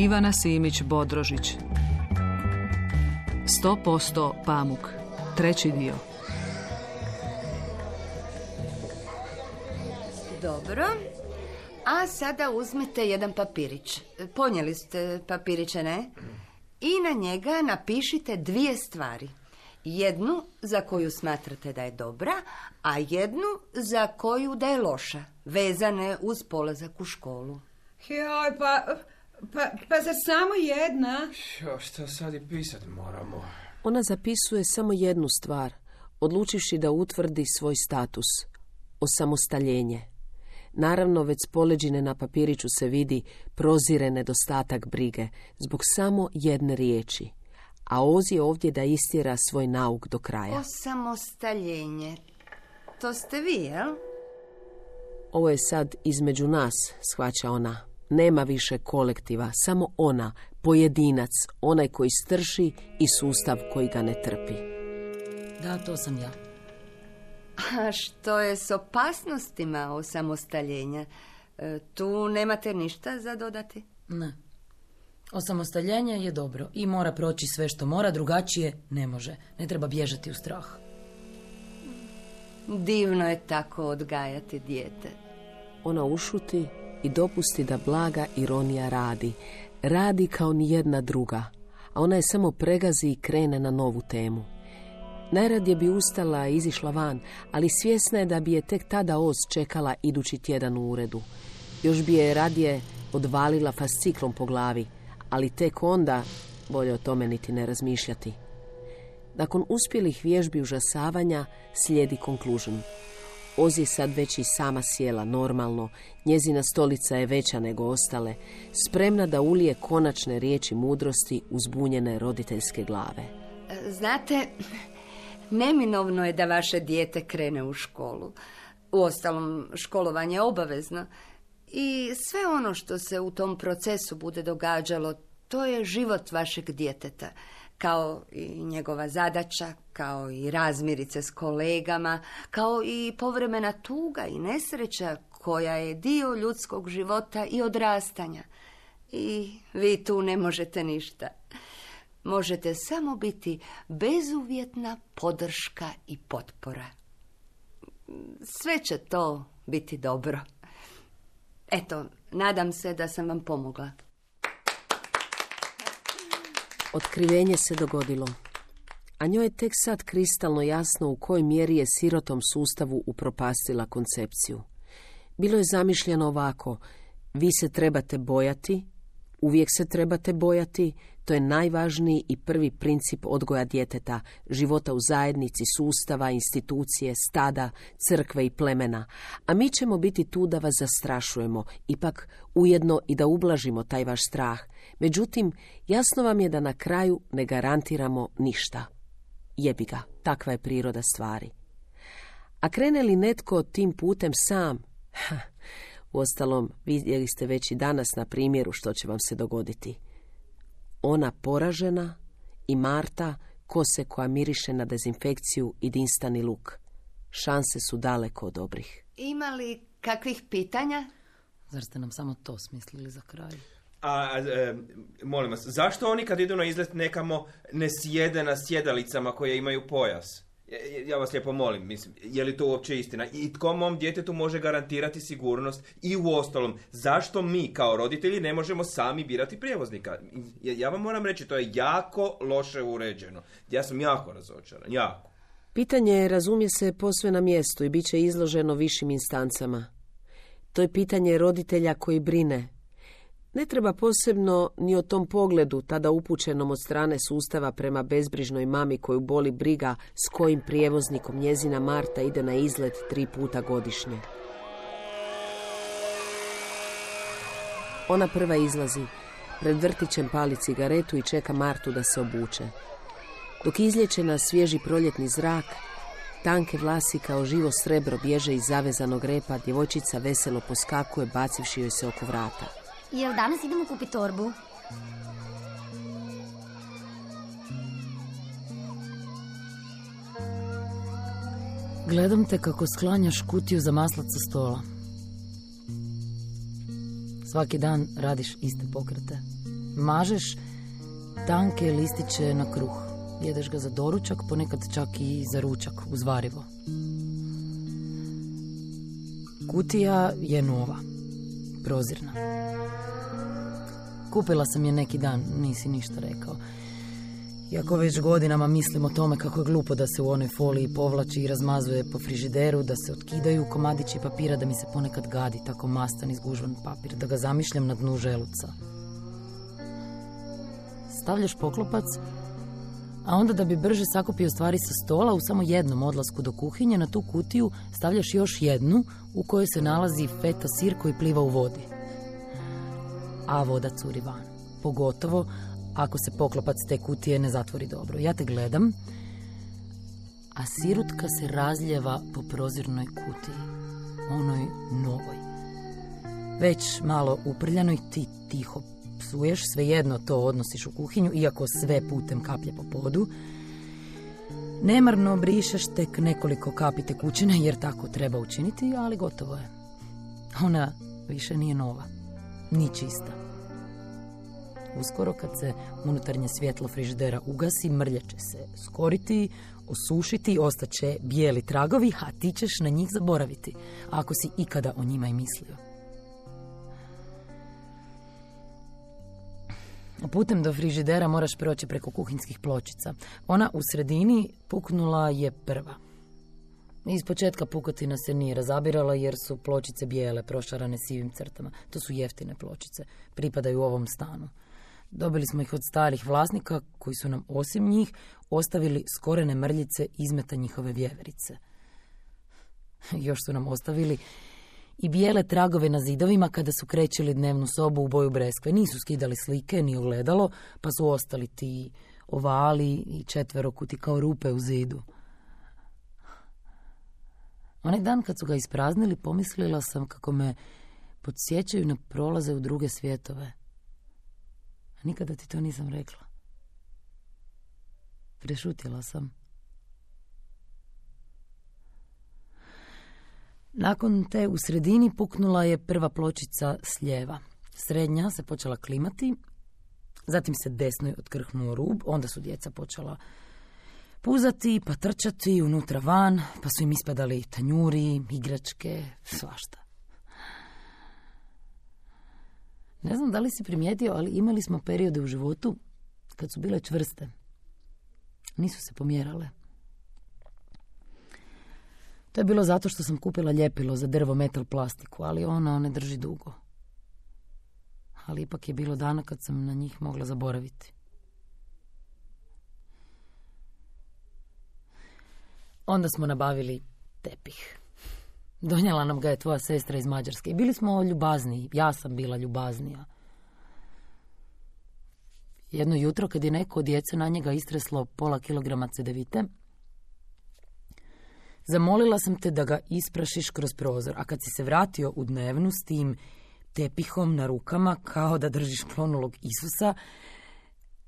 Ivana Simić Bodrožić 100% pamuk Treći dio Dobro. A sada uzmite jedan papirić. Ponijeli ste papiriće, ne? I na njega napišite dvije stvari. Jednu za koju smatrate da je dobra, a jednu za koju da je loša, vezane uz polazak u školu. Joj, pa, pa, pa zar samo jedna? Jo, šta sad i pisat moramo? Ona zapisuje samo jednu stvar, odlučivši da utvrdi svoj status, osamostaljenje. Naravno, već s poleđine na papiriću se vidi prozire nedostatak brige, zbog samo jedne riječi. A Oz je ovdje da istjera svoj nauk do kraja. Osamostaljenje. To ste vi, jel? Ovo je sad između nas, shvaća ona. Nema više kolektiva, samo ona, pojedinac, onaj koji strši i sustav koji ga ne trpi. Da, to sam ja. A što je s opasnostima osamostaljenja? E, Tu nemate ništa za dodati? Ne. Osamostaljenje je dobro i mora proći sve što mora, drugačije ne može. Ne treba bježati u strah. Divno je tako odgajati dijete. Ona ušuti i dopusti da blaga ironija radi. Radi kao ni jedna druga, a ona je samo pregazi i krene na novu temu. Najradije bi ustala i izišla van, ali svjesna je da bi je tek tada Oz čekala idući tjedan u uredu. Još bi je radije odvalila fasciklom po glavi, ali tek onda bolje o tome niti ne razmišljati. Nakon uspjelih vježbi užasavanja slijedi conclusion. Oz je sad već i sama sjela normalno, njezina stolica je veća nego ostale, spremna da ulije konačne riječi mudrosti uzbunjene roditeljske glave. Znate, neminovno je da vaše dijete krene u školu. Uostalom, školovanje je obavezno. I sve ono što se u tom procesu bude događalo, to je život vašeg djeteta. Kao i njegova zadaća, kao i razmirice s kolegama, kao i povremena tuga i nesreća koja je dio ljudskog života i odrastanja. I vi tu ne možete ništa. Možete samo biti bezuvjetna podrška i potpora. Sve će to biti dobro. Eto, nadam se da sam vam pomogla. Otkrivenje se dogodilo. A njoj je tek sad kristalno jasno u kojoj mjeri je sirotom sustavu upropastila koncepciju. Bilo je zamišljeno ovako, vi se trebate bojati, uvijek se trebate bojati, to je najvažniji i prvi princip odgoja djeteta, života u zajednici, sustava, institucije, stada, crkve i plemena. A mi ćemo biti tu da vas zastrašujemo, ipak ujedno i da ublažimo taj vaš strah. Međutim, jasno vam je da na kraju ne garantiramo ništa. Jebi ga, takva je priroda stvari. A krene li netko tim putem sam? Ha, uostalom, vidjeli ste već i danas na primjeru što će vam se dogoditi. Ona poražena i Marta kose koja miriše na dezinfekciju i dinstani luk. Šanse su daleko od dobrih. Ima li kakvih pitanja? Zar ste nam samo to smislili za kraj? A, e, molim vas, zašto oni kad idu na izlet nekamo ne sjede na sjedalicama koje imaju pojas? Ja vas lijepo molim, mislim, je li to uopće istina? I tko mom djetetu može garantirati sigurnost? I u ostalom, zašto mi kao roditelji ne možemo sami birati prijevoznika? Ja ja vam moram reći, to je jako loše uređeno. Ja sam jako razočaran, jako. Pitanje je, razumije se, posve na mjestu i bit će izloženo višim instancama. To je pitanje roditelja koji brine. Ne treba posebno ni o tom pogledu, tada upućenom od strane sustava prema bezbrižnoj mami koju boli briga s kojim prijevoznikom njezina Marta ide na izlet tri puta godišnje. Ona prva izlazi, pred vrtićem pali cigaretu i čeka Martu da se obuče. Dok izlječe na svježi proljetni zrak, tanke vlasi kao živo srebro bježe iz zavezanog repa, djevojčica veselo poskakuje bacivši joj se oko vrata. Jel danas idemo kupiti torbu? Gledam te kako sklanjaš kutiju za maslac sa stola. Svaki dan radiš iste pokrete. Mažeš tanke listiće na kruh. Jedeš ga za doručak, ponekad čak i za ručak, uz varivo. Kutija je nova, prozirna. Kupila sam je neki dan, nisi ništa rekao. Iako već godinama mislim o tome kako je glupo da se u onoj foliji povlači i razmazuje po frižideru, da se otkidaju komadići papira, da mi se ponekad gadi tako mastan izgužvan papir, da ga zamišljam na dnu želuca. Stavljaš poklopac, a onda da bi brže sakupio stvari sa stola u samo jednom odlasku do kuhinje, na tu kutiju stavljaš još jednu u kojoj se nalazi feta sir koji pliva u vodi. A voda curi van. Pogotovo ako se poklopac te kutije ne zatvori dobro. Ja te gledam, a sirutka se razljeva po prozirnoj kutiji, onoj novoj. Već malo uprljanoj ti tiho psuješ, svejedno to odnosiš u kuhinju, iako sve putem kaplje po podu. Nemarno brišeš tek nekoliko kapi tekućine, jer tako treba učiniti, ali gotovo je. Ona više nije nova, ni čista. Uskoro kad se unutarnje svjetlo frižidera ugasi, mrlje će se skoriti, osušiti, ostaće bijeli tragovi, a ti ćeš na njih zaboraviti, ako si ikada o njima i mislio. Putem do frižidera moraš proći preko kuhinskih pločica. Ona u sredini puknula je prva. Iz početka pukotina se nije razabirala jer su pločice bijele, prošarane sivim crtama. To su jeftine pločice, pripadaju ovom stanu. Dobili smo ih od starih vlasnika koji su nam osim njih ostavili skorene mrljice izmeta njihove vjeverice. Još su nam ostavili i bijele tragove na zidovima kada su krećili dnevnu sobu u boju breskve. Nisu skidali slike ni ogledalo, pa su ostali ti ovali i četverokuti kao rupe u zidu. Onaj dan kad su ga ispraznili, pomislila sam kako me podsjećaju na prolaze u druge svjetove. A nikada ti to nisam rekla. Prešutjela sam. Nakon te u sredini puknula je prva pločica s lijeva. Srednja se počela klimati, zatim se desnoj otkrhnuo rub, onda su djeca počela puzati, pa trčati unutra van, pa su im ispadali tanjuri, igračke, svašta. Ne znam da li si primijetio, ali imali smo periode u životu kad su bile čvrste. Nisu se pomjerale. To je bilo zato što sam kupila ljepilo za drvo, metal, plastiku, ali ono ne drži dugo. Ali ipak je bilo dana kad sam na njih mogla zaboraviti. Onda smo nabavili tepih. Donijela nam ga je tvoja sestra iz Mađarske. I bili smo ljubazniji. Ja sam bila ljubaznija. Jedno jutro kad je neko od djece na njega istreslo pola kilograma cedevite, zamolila sam te da ga isprašiš kroz prozor, a kad si se vratio u dnevnu s tim tepihom na rukama, kao da držiš klonulog Isusa,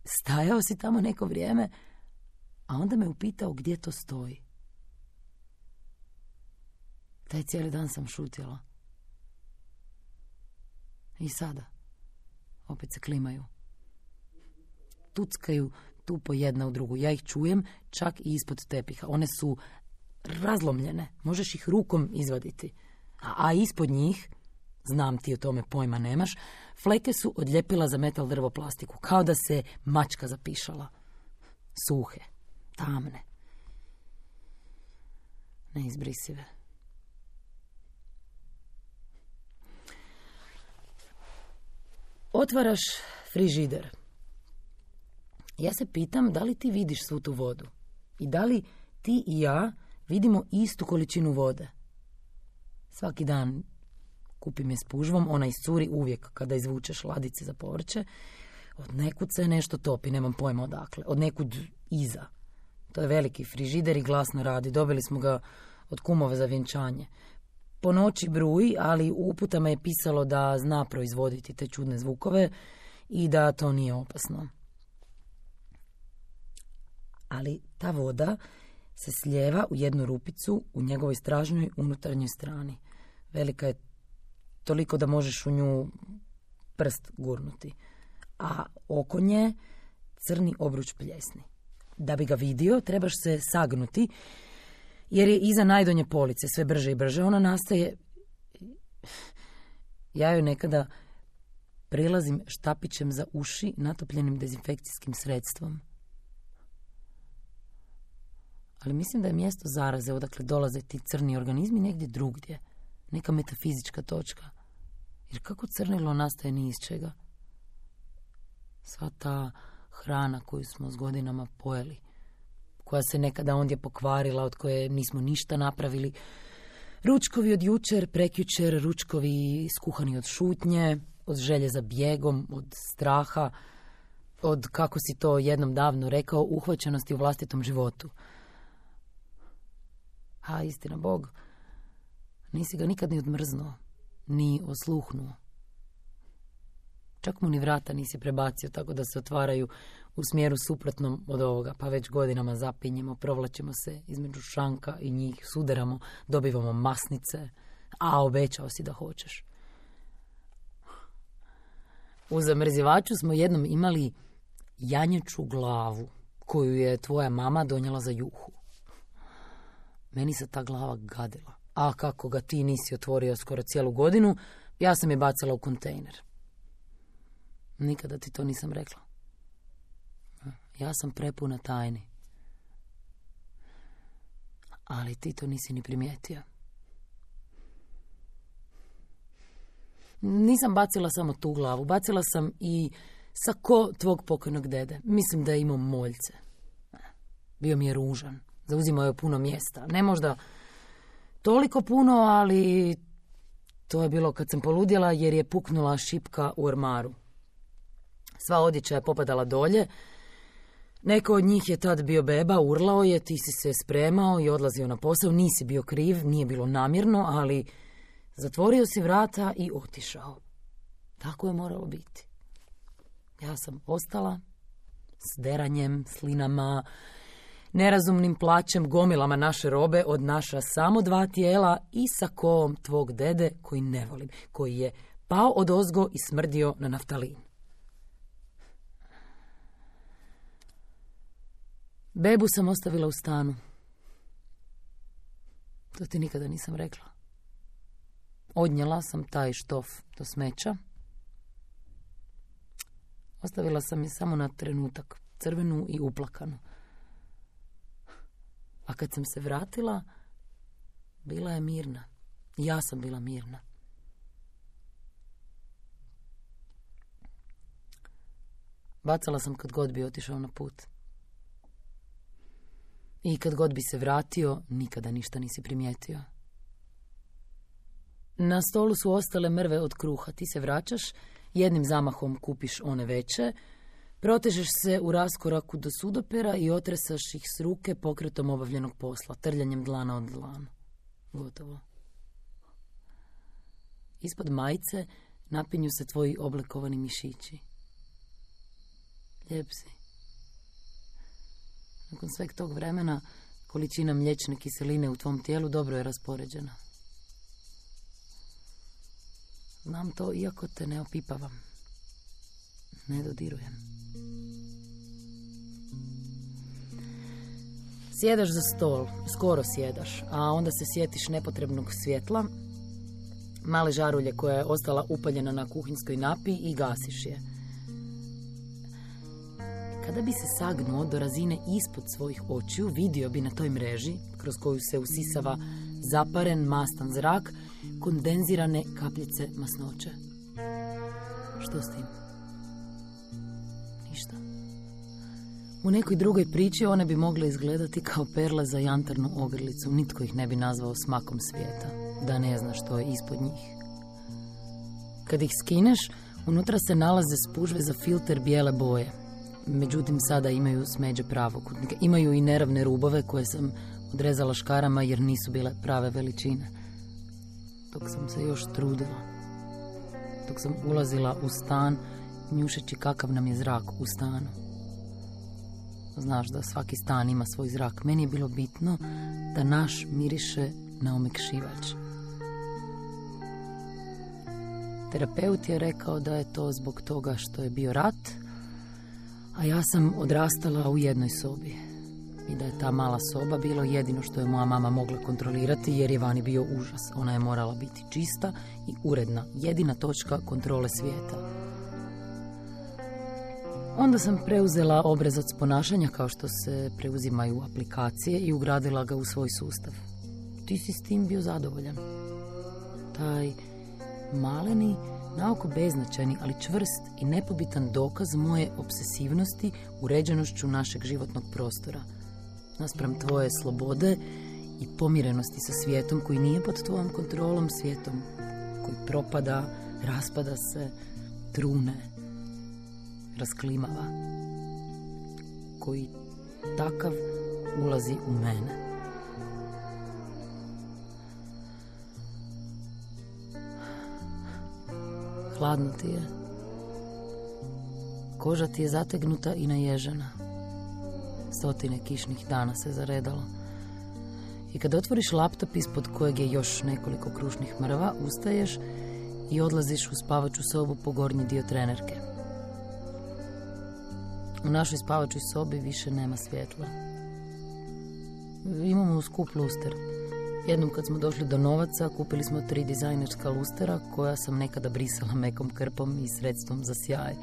stajao si tamo neko vrijeme, a onda me upitao gdje to stoji. Taj cijeli dan sam šutjela. I sada. Opet se klimaju. Tuckaju tu po jedna u drugu. Ja ih čujem čak i ispod tepiha. One su razlomljene. Možeš ih rukom izvaditi. A, a ispod njih, znam ti o tome pojma nemaš, fleke su odljepila za metal drvo plastiku. Kao da se mačka zapišala. Suhe, tamne. Neizbrisive. Otvaraš frižider. Ja se pitam da li ti vidiš svu tu vodu i da li ti i ja vidimo istu količinu vode. Svaki dan kupim je s pužvom, ona iscuri uvijek kada izvučeš ladice za povrće. Od nekud se nešto topi, nemam pojma odakle. Od nekud iza. To je veliki frižider i glasno radi. Dobili smo ga od kumove za vjenčanje po noći bruji, ali u uputama je pisalo da zna proizvoditi te čudne zvukove i da to nije opasno. Ali ta voda se slijeva u jednu rupicu u njegovoj stražnjoj unutarnjoj strani. Velika je toliko da možeš u nju prst gurnuti. a oko nje crni obruč pljesni. Da bi ga vidio, trebaš se sagnuti, jer je iza najdonje police sve brže i brže. Ona nastaje... Ja joj nekada prilazim štapićem za uši natopljenim dezinfekcijskim sredstvom. Ali mislim da je mjesto zaraze odakle dolaze ti crni organizmi negdje drugdje. Neka metafizička točka. Jer kako crnilo nastaje ni iz čega? Sva ta hrana koju smo s godinama pojeli, koja se nekada ondje pokvarila, od koje nismo ništa napravili. Ručkovi od jučer, prekjučer, ručkovi skuhani od šutnje, od želje za bijegom, od straha, od, kako si to jednom davno rekao, uhvaćenosti u vlastitom životu. A istina Bog, nisi ga nikad ni odmrznuo, ni osluhnuo. Čak mu ni vrata nisi prebacio tako da se otvaraju u smjeru suprotnom od ovoga, pa već godinama zapinjemo, provlačimo se između šanka i njih, suderamo, dobivamo masnice, a obećao si da hoćeš. U zamrzivaču smo jednom imali janječu glavu koju je tvoja mama donijela za juhu. Meni se ta glava gadila. A kako ga ti nisi otvorio skoro cijelu godinu, ja sam je bacila u kontejner. Nikada ti to nisam rekla. Ja sam prepuna tajni. Ali ti to nisi ni primijetio. Nisam bacila samo tu glavu, bacila sam i sako tvog pokojnog dede. Mislim da je imao moljce. Bio mi je ružan. Zauzimao je puno mjesta. Ne možda toliko puno, ali to je bilo kad sam poludjela jer je puknula šipka u ormaru. Sva odjeća je popadala dolje. Neko od njih je tad bio beba, urlao je, ti si se spremao i odlazio na posao. Nisi bio kriv, nije bilo namjerno, ali zatvorio si vrata i otišao. Tako je moralo biti. Ja sam ostala s deranjem, slinama, nerazumnim plaćem, gomilama naše robe od naša samo dva tijela i sa koom tvog dede koji ne volim, koji je pao od ozgo i smrdio na naftalin. Bebu sam ostavila u stanu. To ti nikada nisam rekla. Odnjela sam taj štof do smeća. Ostavila sam je samo na trenutak, crvenu i uplakanu. A kad sam se vratila, bila je mirna. Ja sam bila mirna. Bacala sam kad god bi otišao na put. I kad god bi se vratio, nikada ništa nisi primijetio. Na stolu su ostale mrve od kruha. Ti se vraćaš, jednim zamahom kupiš one veće, protežeš se u raskoraku do sudopera i otresaš ih s ruke pokretom obavljenog posla, trljanjem dlana od dlana. Gotovo. Ispod majice napinju se tvoji oblikovani mišići. Lijep si. Nakon sveg tog vremena, količina mliječne kiseline u tvom tijelu dobro je raspoređena. Znam to iako te ne opipavam. Ne dodirujem. Sjedaš za stol, skoro sjedaš, a onda se sjetiš nepotrebnog svjetla, male žarulje koja je ostala upaljena na kuhinskoj napi i gasiš je. Kada bi se sagnuo do razine ispod svojih očiju, vidio bi na toj mreži, kroz koju se usisava zaparen mastan zrak, kondenzirane kapljice masnoće. Što s tim? Ništa. U nekoj drugoj priči one bi mogle izgledati kao perle za jantarnu ogrlicu. Nitko ih ne bi nazvao smakom svijeta, da ne zna što je ispod njih. Kad ih skineš, unutra se nalaze spužve za filter bijele boje. Međutim, sada imaju smeđe pravokutnika. Imaju i neravne rubove koje sam odrezala škarama jer nisu bile prave veličine. Dok sam se još trudila. Dok sam ulazila u stan, njušeći kakav nam je zrak u stanu. Znaš da svaki stan ima svoj zrak. Meni je bilo bitno da naš miriše na omekšivač. Terapeut je rekao da je to zbog toga što je bio rat, a ja sam odrastala u jednoj sobi. I da je ta mala soba bilo jedino što je moja mama mogla kontrolirati jer je vani bio užas. Ona je morala biti čista i uredna, jedina točka kontrole svijeta. Onda sam preuzela obrazac ponašanja kao što se preuzimaju aplikacije i ugradila ga u svoj sustav. Ti si s tim bio zadovoljan. Taj maleni, naoko beznačajni, ali čvrst i nepobitan dokaz moje obsesivnosti uređenošću našeg životnog prostora. Naspram tvoje slobode i pomirenosti sa svijetom koji nije pod tvojom kontrolom, svijetom koji propada, raspada se, trune, rasklimava, koji takav ulazi u mene. Hladno ti je. Koža ti je zategnuta i naježena. Stotine kišnih dana se zaredalo. I kad otvoriš laptop ispod kojeg je još nekoliko krušnih mrva, ustaješ i odlaziš u spavaču sobu po gornji dio trenerke. U našoj spavačoj sobi više nema svjetla. Imamo skup luster. Jednom kad smo došli do novaca, kupili smo tri dizajnerska lustera koja sam nekada brisala mekom krpom i sredstvom za sjaj.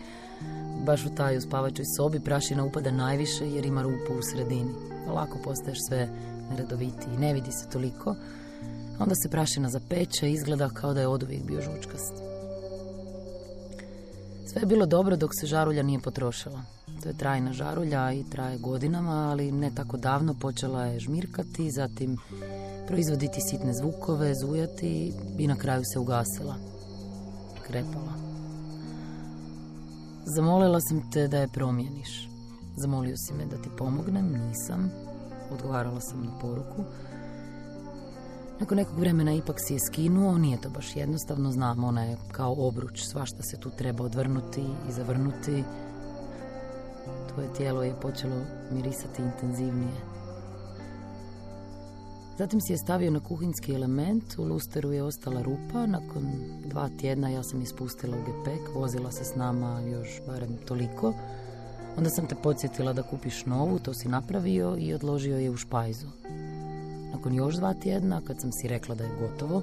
Baš u taj u spavačoj sobi prašina upada najviše jer ima rupu u sredini. Lako postaješ sve neredovitiji, ne vidi se toliko. Onda se prašina zapeče i izgleda kao da je oduvijek bio žučkast. Sve je bilo dobro dok se žarulja nije potrošila. To je trajna žarulja i traje godinama, ali ne tako davno počela je žmirkati, zatim proizvoditi sitne zvukove, zujati i na kraju se ugasila. Krepala. Zamolila sam te da je promijeniš. Zamolio si me da ti pomognem, nisam. Odgovarala sam na poruku. Nakon nekog vremena ipak si je skinuo, nije to baš jednostavno, znam, ona je kao obruč, svašta se tu treba odvrnuti i zavrnuti. Tvoje tijelo je počelo mirisati intenzivnije. Zatim si je stavio na kuhinski element, u lusteru je ostala rupa, nakon dva tjedna ja sam ispustila u gepek, vozila se s nama još barem toliko. Onda sam te podsjetila da kupiš novu, to si napravio i odložio je u špajzu. Nakon još dva tjedna, kad sam si rekla da je gotovo,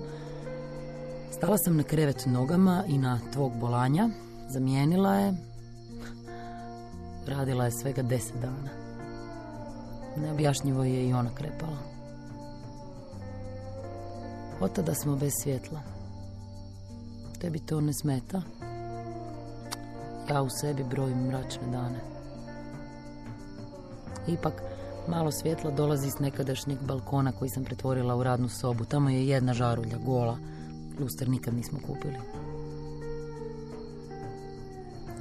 stala sam na krevet nogama i na tvog bolanja, zamijenila je, radila je svega deset dana. Neobjašnjivo je i ona krepala. Od tada smo bez svjetla. Tebi to ne smeta? Ja u sebi brojim mračne dane. Ipak, malo svjetla dolazi s nekadašnjeg balkona koji sam pretvorila u radnu sobu. Tamo je jedna žarulja, gola. Luster nikad nismo kupili.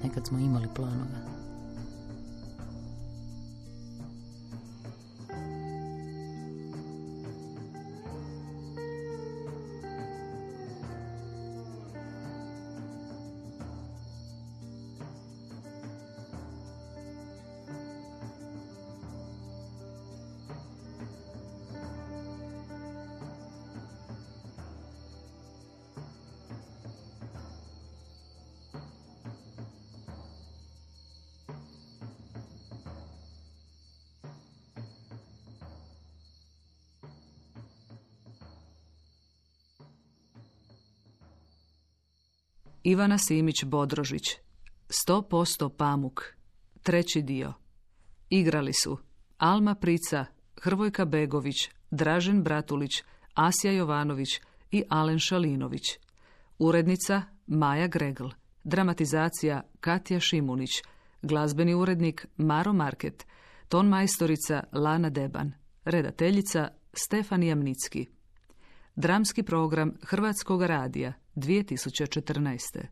Nekad smo imali planove. Ivana Simić Bodrožić 100% pamuk Treći dio Igrali su Alma Prica, Hrvojka Begović, Dražen Bratulić, Asja Jovanović i Alen Šalinović. Urednica Maja Gregl. Dramatizacija Katja Šimunić. Glazbeni urednik Maro Market. Ton majstorica Lana Deban. Redateljica Stefan Mnicki. Dramski program Hrvatskog radija 2014.